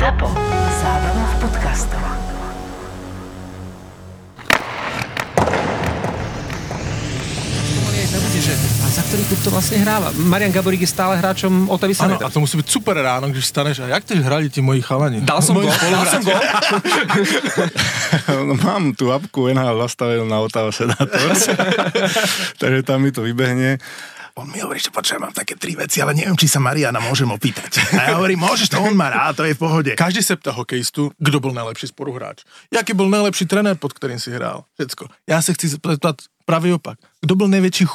ZAPO. Zábrná v podcastov. Že a za ktorý klub to vlastne hráva. Marian Gaborík je stále hráčom Otavy Áno, a to musí byť super ráno, když staneš. A jak tež hrali ti moji chalani? Dal som gol, dal som gol. No, mám tú apku NHL nastavenú na Ottawa Senators, takže tam mi to vybehne. On mi hovorí, že počujem, mám také tri veci, ale neviem, či sa Mariana môžem opýtať. A ja hovorím, môžeš to, on má rád, to je v pohode. Každý se ptá hokejistu, kdo byl nejlepší spoluhráč. Jaký byl nejlepší trenér, pod kterým si hrál. Všecko. Já se chci zeptat pravý opak. Kdo byl největší ch...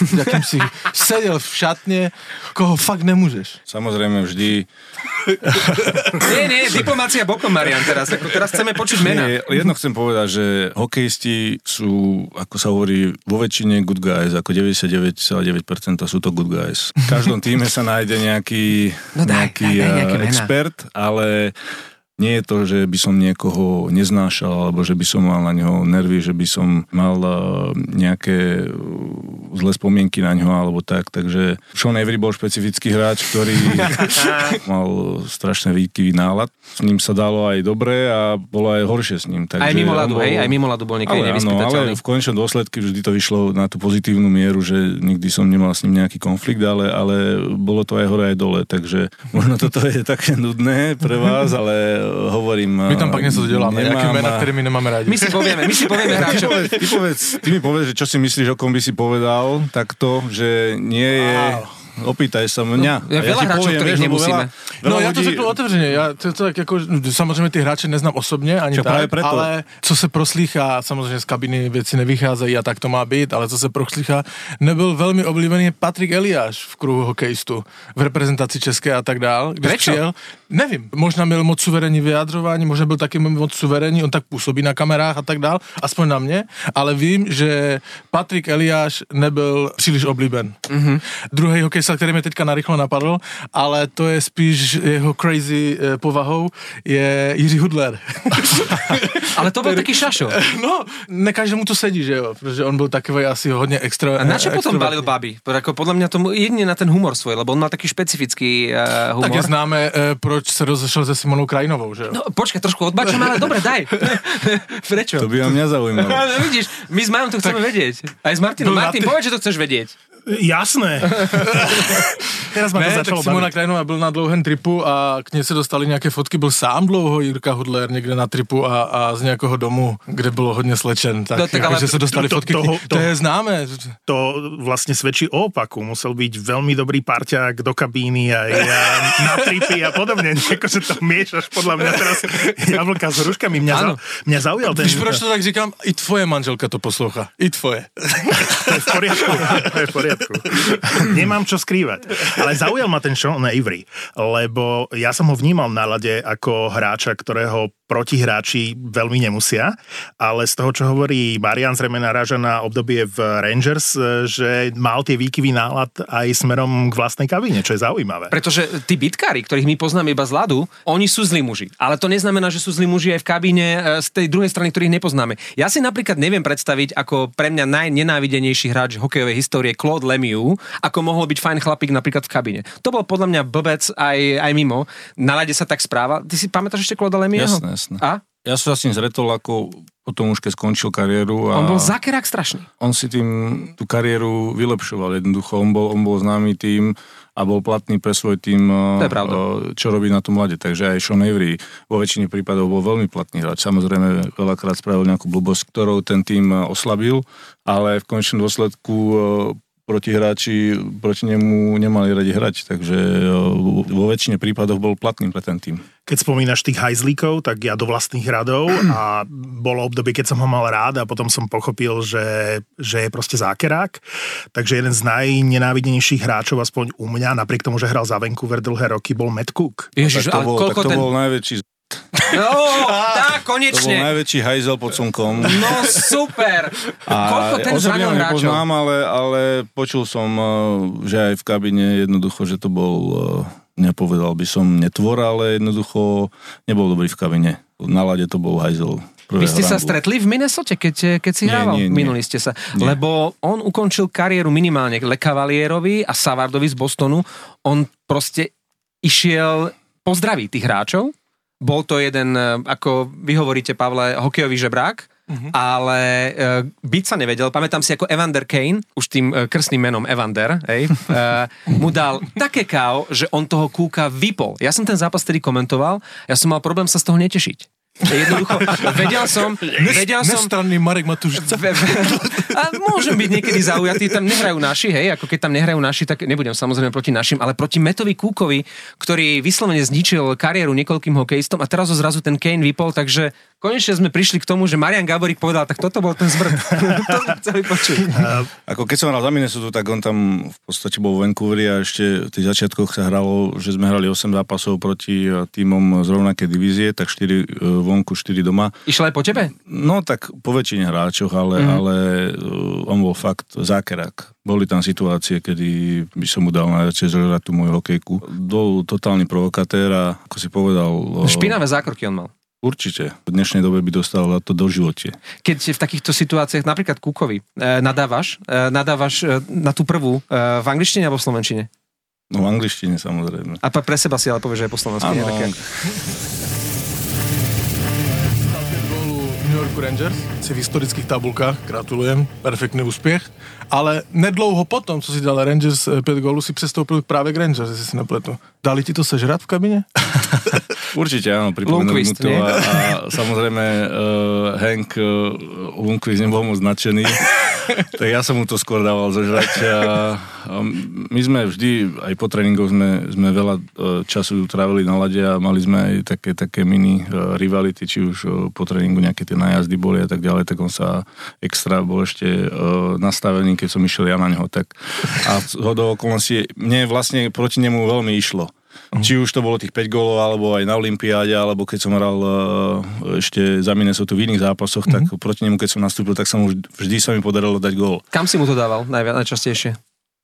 jakým si sedel v šatně, koho fakt nemůžeš. Samozrejme vždy... Nie, nie, diplomácia bokom, Marian, teraz. Ako teraz chceme počuť mena. Nie, jedno chcem povedať, že hokejisti sú, ako sa hovorí, vo väčšine good guys, ako 99,9% sú to good guys. V každom týme sa nájde nejaký, No daj, nejaký daj, daj nejaké eh, mená. expert, ale nie je to, že by som niekoho neznášal, alebo že by som mal na neho nervy, že by som mal eh, nejaké zlé spomienky na ňo, alebo tak. Takže Sean Avery bol špecifický hráč, ktorý mal strašne výkyvý nálad. S ním sa dalo aj dobre a bolo aj horšie s ním. Takže Aj mimo on ľadu, bol- hej, aj mimo ľadu bol niekedy ale, áno, ale v konečnom dôsledku vždy to vyšlo na tú pozitívnu mieru, že nikdy som nemal s ním nejaký konflikt, ale, ale bolo to aj hore aj dole, takže možno toto je také nudné pre vás, ale hovorím... My tam pak něco děláme, nemám- nejaké jména, které my nemáme rádi. My si povieme, my si povieme hráčov. ty, povedz, ty mi povedz, že čo si myslíš, o kom by si povedal takto, že nie je... Opýtaj sa mňa. je A veľa ti hráčov, ktorých nemusíme. Veľa, No veľa já to ľudí- řeknu otevřeně, já to, to tak jako, samozřejmě ty hráče neznám osobně ani Čo, tak, preto. ale co se proslýchá, samozřejmě z kabiny věci nevycházejí a tak to má být, ale co se proslýchá, nebyl velmi oblíbený Patrik Eliáš v kruhu hokejistů, v reprezentaci České a tak dál. Když Prečo? přijel, nevím, možná měl moc suverénní vyjadřování, možná byl taky moc suverénní, on tak působí na kamerách a tak dál, aspoň na mě, ale vím, že Patrik Eliáš nebyl příliš oblíben. Mm-hmm. Druhý hokejista, který mě teďka narychlo napadl, ale to je spíš jeho crazy eh, povahou, je Jiří Hudler. Ale to bol taký šašo. no, ne každému to sedí, že jo, protože on byl takový asi hodně extra. A na čo potom balil baby? Ako podľa mňa tomu jedine na ten humor svoj, lebo on má taký špecifický uh, humor. Tak je známe, eh, proč se rozešel se Simonou Krajinovou, že jo? No, počkaj, trošku odbačím, ale dobre, daj. Prečo? To by ma mňa zaujímalo. No, vidíš, my s Majom to chceme vedieť. Aj s Martinom. Byl Martin, povedz, že to chceš vedieť. Jasné. Teraz ma to Ne, tak začalo Simona baviť. Krajinová byl na dlouhém tripu a k ní se dostali nějaké fotky, byl sám dlouho Jirka Hudler někde na tripu a, a z nějakého domu, kde bylo hodně slečen, tak, No, tak tak ale že se dostali to- fotky, toho- to, to je známe. To vlastne svedčí o opaku. Musel byť veľmi dobrý parťák do kabíny a, a na tripy a podobne. Akože to miešaš podľa mňa teraz jablka s hruškami. Mňa, zau, mňa zaujal ten... Víš, proč to tak říkám? I tvoje manželka to poslouchá. I tvoje. To je v poriadku. To je v poriadku. Nemám čo skrývať. Ale zaujal ma ten Sean Avery, lebo ja som ho vnímal na lade ako hráča, ktorého protihráči veľmi nemusia, ale z toho, čo hovorí Marian zrejme naráža na obdobie v Rangers, e, že mal tie výkyvy nálad aj smerom k vlastnej kabíne, čo je zaujímavé. Pretože tí bitkári, ktorých my poznáme iba z ľadu, oni sú zlí muži. Ale to neznamená, že sú zlí muži aj v kabíne e, z tej druhej strany, ktorých nepoznáme. Ja si napríklad neviem predstaviť, ako pre mňa najnenávidenejší hráč hokejovej histórie Claude Lemieux, ako mohol byť fajn chlapík napríklad v kabíne. To bol podľa mňa blbec aj, aj mimo. Na lade sa tak správa. Ty si pamätáš ešte Claude Lemieux? Jasné, jasné. A? Ja sa s ním zretol ako potom už keď skončil kariéru. A On bol zakerák strašný. on si tým tú kariéru vylepšoval. Jednoducho, on bol, on bol známy tým a bol platný pre svoj tým, To je pravda. eh, čo robí na tom mlade. Takže aj Sean Avery vo väčšine prípadov bol veľmi platný hráč. Samozrejme, veľakrát spravil nejakú blbosť, ktorou ten tým eh, oslabil, ale v konečnom dôsledku eh, protihráči proti nemu nemali radi hrať, takže eh, vo väčšine prípadoch bol platný pre ten tým. Keď spomínaš tých hajzlíkov, tak ja do vlastných radov a bolo obdobie, keď som ho mal rád a potom som pochopil, že, že je proste zákerák. Takže jeden z najnenávidenejších hráčov, aspoň u mňa, napriek tomu, že hral za Vancouver dlhé roky, bol Matt Cook. Ježiš, tak to bol, koľko tak to ten... bol najväčší, No, tak, to bol konečne. najväčší hajzel pod slnkom. No super. Koľko ten osobne ho nepoznám, ale, ale počul som, eh, že aj v kabine jednoducho, že to bol, eh, nepovedal by som netvor, ale jednoducho nebol dobrý v kabine. Na lade to bol hajzel. Vy ste sa stretli v Minnesote, keď, keď si Nie, hrával? nie, nie. Minuli ste sa. Nie. Lebo on ukončil kariéru minimálne Le Cavalierovi a Savardovi z Bostonu. On proste išiel pozdraviť tých hráčov Bol to jeden, e, ako vy hovoríte, Pavle, hokejový žebrák, ale uh, byť sa nevedel. Pamätám si, ako Evander Kane, už tým uh, krstným menom Evander, hej, uh, mu dal také káo, že on toho kúka vypol. Ja som ten zápas tedy komentoval, ja som mal problém sa z toho netešiť. Jednoducho, vedel som, vedel som, Nestranný Marek Matúšica. Ve, ve, a môžem byť niekedy zaujatý, tam nehrajú naši, hej, ako keď tam nehrajú naši, tak nebudem samozrejme proti našim, ale proti Metovi Kúkovi, ktorý vyslovene zničil kariéru niekoľkým hokejistom a teraz ho zrazu ten Kane vypol, takže konečne sme prišli k tomu, že Marian Gaborik povedal, tak toto bol ten zvrd. to sme chceli počuť. Ako keď som hral za Minnesota, tak on tam v podstate bol v Vancouveri a ešte v tých začiatkoch sa hralo, že sme hrali 8 zápasov proti e, týmom z rovnakej divízie, tak 4 vonku, 4 doma. Išlo aj po tebe? No tak po väčšine hráčoch, ale, mm. ale uh, on bol fakt zákerak. Boli tam situácie, kedy by som mu dal najradšej zožrať tú moju hokejku. Bol totálny provokatér a ako si povedal... uh, Špinavé zákroky on mal. Určite. V dnešnej dobe by dostal za to do živote. Keď v takýchto situáciách, napríklad Kukovi, e, nadávaš, nadávaš na tú prvú v angličtine alebo v slovenčine? No v angličtine samozrejme. A pre seba si ale povieš, že je po slovensky. nie? New Rangers. Si v historických tabulkách, gratulujem, perfektný úspěch, ale nedlouho potom, co si dal Rangers 5 gólů, si přestoupil právě k Rangers, jestli si nepletu. Dali ti to sežrat v kabině? Určite áno, pripomenuli mu to nie? a, a samozrejme uh, Hank uh, Lundqvist nebol moc nadšený, tak ja som mu to skôr dával zožrať a, a my sme vždy, aj po tréningoch sme, sme veľa uh, času trávili na lade a mali sme aj také, také mini uh, rivality, či už uh, po tréningu nejaké tie najazdy boli a tak ďalej, tak on sa extra bol ešte uh, nastavený, keď som išiel ja na neho, tak a do okolností mne vlastne proti nemu veľmi išlo. Či už to bolo tých 5 gólov, alebo aj na Olympiáde, alebo keď som hral uh, ešte za Minnesota v iných zápasoch, tak proti nemu, keď som nastúpil, tak sa mu vždy, vždy sa mi podarilo dať gól. Kam si mu to dával najviac, najčastejšie?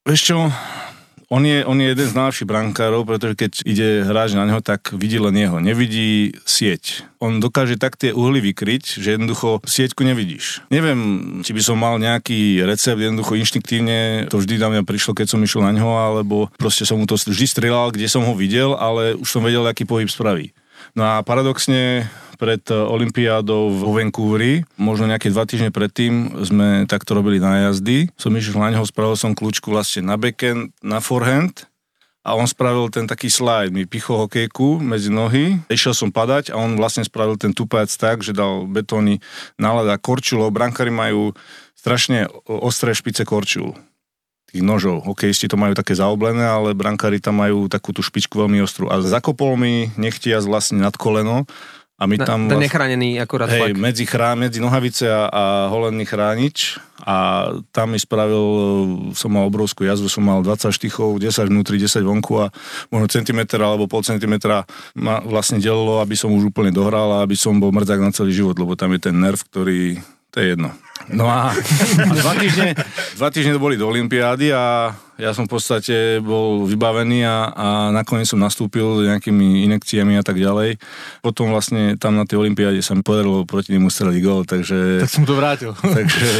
Vieš čo, on je, on je jeden z najlepších brankárov, pretože keď ide hráč na neho, tak vidí len jeho, nevidí sieť. On dokáže tak tie uhly vykryť, že jednoducho sieťku nevidíš. Neviem, či by som mal nejaký recept, jednoducho inštinktívne to vždy na mňa prišlo, keď som išiel na ňo, alebo proste som mu to vždy strelal, kde som ho videl, ale už som vedel, aký pohyb spraví. No a paradoxne pred Olympiádou vo Vancouveri, možno nejaké dva týždne predtým sme takto robili nájazdy. Som išiel na neho, spravil som kľúčku vlastne na backhand, na forehand a on spravil ten taký slide, mi pichol hokejku medzi nohy, išiel som padať a on vlastne spravil ten tupac tak, že dal betóny na ľad a korčulov. Brankári majú strašne ostré špice korčul tých nožov. Hokejisti to majú také zaoblené, ale brankári tam majú takú tú špičku veľmi ostrú. A zakopol mi nechtiac vlastne nad koleno a my Na, tam... ten vlastne- nechránený akorát Hej, flak. medzi, chrá, medzi nohavice a, a holený chránič a tam mi spravil, som mal obrovskú jazvu, som mal 20 štychov, 10 vnútri, 10 vonku a možno centimeter alebo pol centimetra ma vlastne delilo, aby som už úplne dohral a aby som bol mrdzák na celý život, lebo tam je ten nerv, ktorý, to je jedno. No a, a dva, týždne, dva týždne to boli do Olympiády a ja som v podstate bol vybavený a, a nakoniec som nastúpil s nejakými inekciami a tak ďalej. Potom vlastne tam na tej Olympiáde sa mi podarilo proti nemu streliť gól, takže, Tak si mu to vrátil. takže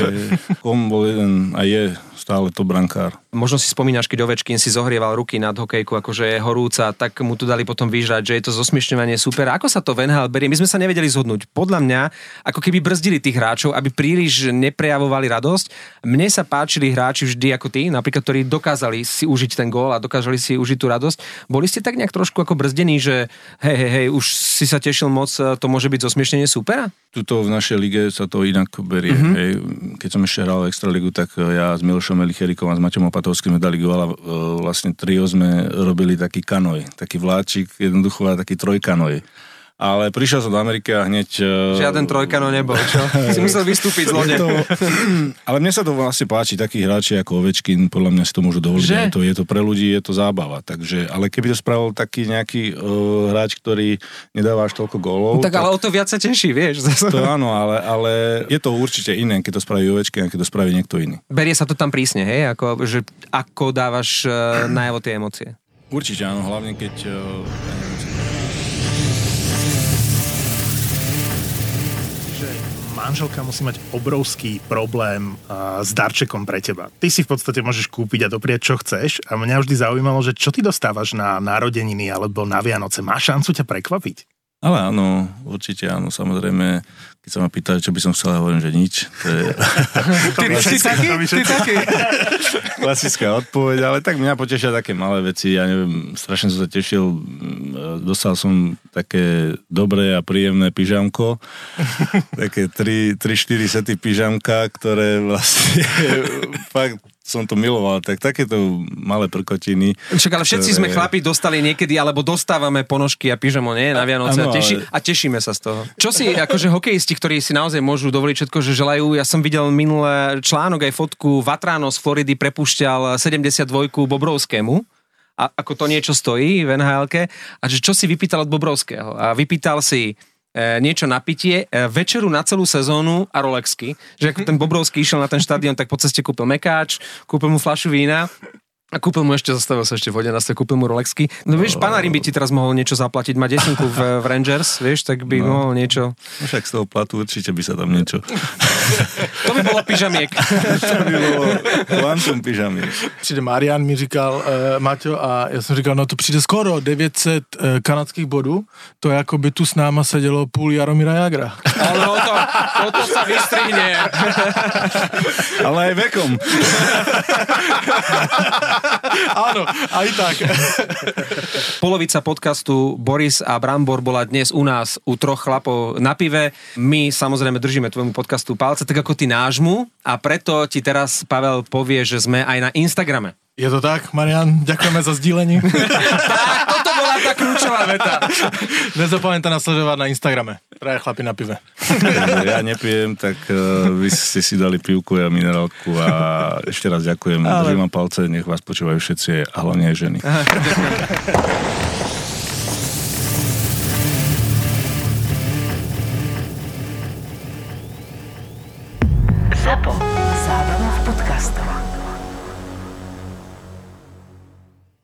on bol jeden a je stále to brankár. Možno si spomínaš, keď Ovečkin si zohrieval ruky nad hokejku, akože je horúca, tak mu tu dali potom vyžrať, že je to zosmiešňovanie super. Ako sa to v NHL berie? My sme sa nevedeli zhodnúť. Podľa mňa, ako keby brzdili tých hráčov, aby príliš neprejavovali radosť. Mne sa páčili hráči vždy ako tí, napríklad, ktorí dokázali si užiť ten gól a dokázali si užiť tú radosť. Boli ste tak nejak trošku ako brzdení, že hej, hej, hej, už si sa tešil moc, to môže byť zosmiešnenie supera? Tuto v našej lige sa to inak berie. Mm-hmm. Hej. Keď som ešte hral Extraligu, tak e, ja s Milošom Elicherikom a s Maťom Opatovským sme dali gól a e, vlastne trio sme robili taký kanoj, taký vláčik, jednoducho a taký trojkanoj. Ale prišiel som do Ameriky a hneď... e, Žiaden trojkano nebol, čo? si musel vystúpiť z lode. To, ale mne sa to vlastne páči, takí hráči ako Ovečkin, podľa mňa si to môžu dovoliť. Že? Je to, je to pre ľudí, je to zábava. Takže, ale keby to spravil taký nejaký uh, hráč, ktorý nedáva až toľko gólov, No, tak ale o to viac sa teší, vieš. to áno, ale, ale je to určite iné, keď to spraví Ovečkin, a keď to spraví niekto iný. Berie sa to tam prísne, hej? Ako, že ako dávaš uh, najavo tie emócie. Určite áno, hlavne keď... Uh, manželka musí mať obrovský problém s darčekom pre teba. Ty si v podstate môžeš kúpiť a doprieť, čo chceš a mňa vždy zaujímalo, že čo ty dostávaš na narodeniny alebo na Vianoce. Má šancu ťa prekvapiť? Ale áno, určite áno, samozrejme, keď sa ma pýtali, čo by som chcel, hovorím, že nič. To je Ty, ty taký? Ty taký? klasická odpoveď, ale tak mňa potešia také malé veci, ja neviem, strašne som sa tešil, mm, dostal som také dobré a príjemné pyžamko, také 3-4 sety pyžamka, ktoré vlastne fakt som to miloval, tak takéto malé prkotiny. Však ale všetci ktoré- sme chlapi dostali niekedy, alebo dostávame ponožky a pyžamo, nie? Na Vianoce a, Áno, teší, ale- a tešíme sa z toho. Čo si, akože hokejisti, ktorí si naozaj môžu dovoliť všetko, že želajú, ja som videl minulé článok aj fotku, Vatrano z Floridy prepušťal 72 Bobrovskému, a ako to niečo stojí v nhl a že čo si vypýtal od Bobrovského. A vypýtal si niečo na pitie, e, večeru na celú sezónu a Rolexky. Že ako ten Bobrovský išiel na ten štadión, tak po ceste kúpil mekáč, kúpil mu flašu vína a kúpil mu ešte, zastavil sa ešte v vode, na kúpil mu Rolexky. No vieš, Panarin by ti teraz mohol niečo zaplatiť, má desinku v, v Rangers, vieš, tak by no. mohol niečo. No však z toho platu určite by sa tam niečo... To by bolo pyžamiek. to by bolo kvantum pyžamy. Přijde Marian, mi říkal uh, Maťo a já jsem říkal, no to přijde skoro 900 uh, kanadských bodů, to jako by tu s náma sedělo půl Jaromíra Jagra. Ale no, to, toto sa vystrihne. Ale aj vekom. Áno, aj tak. Polovica podcastu Boris a Brambor bola dnes u nás u troch chlapov na pive. My samozrejme držíme tvojmu podcastu palce, tak ako ty nášmu a preto ti teraz Pavel povie, že sme aj na Instagrame. Je to tak, Marian, ďakujeme za sdílení. Tak, toto bola tá kľúčová veta. Nezapomeňte nás sledovať na Instagrame. Traja chlapi na pive. Ja nepijem, tak uh, vy ste si dali pivku a minerálku a ešte raz ďakujem. Ale- Držím vám palce, nech vás počúvajú všetci a hlavne aj ženy. ZAPO.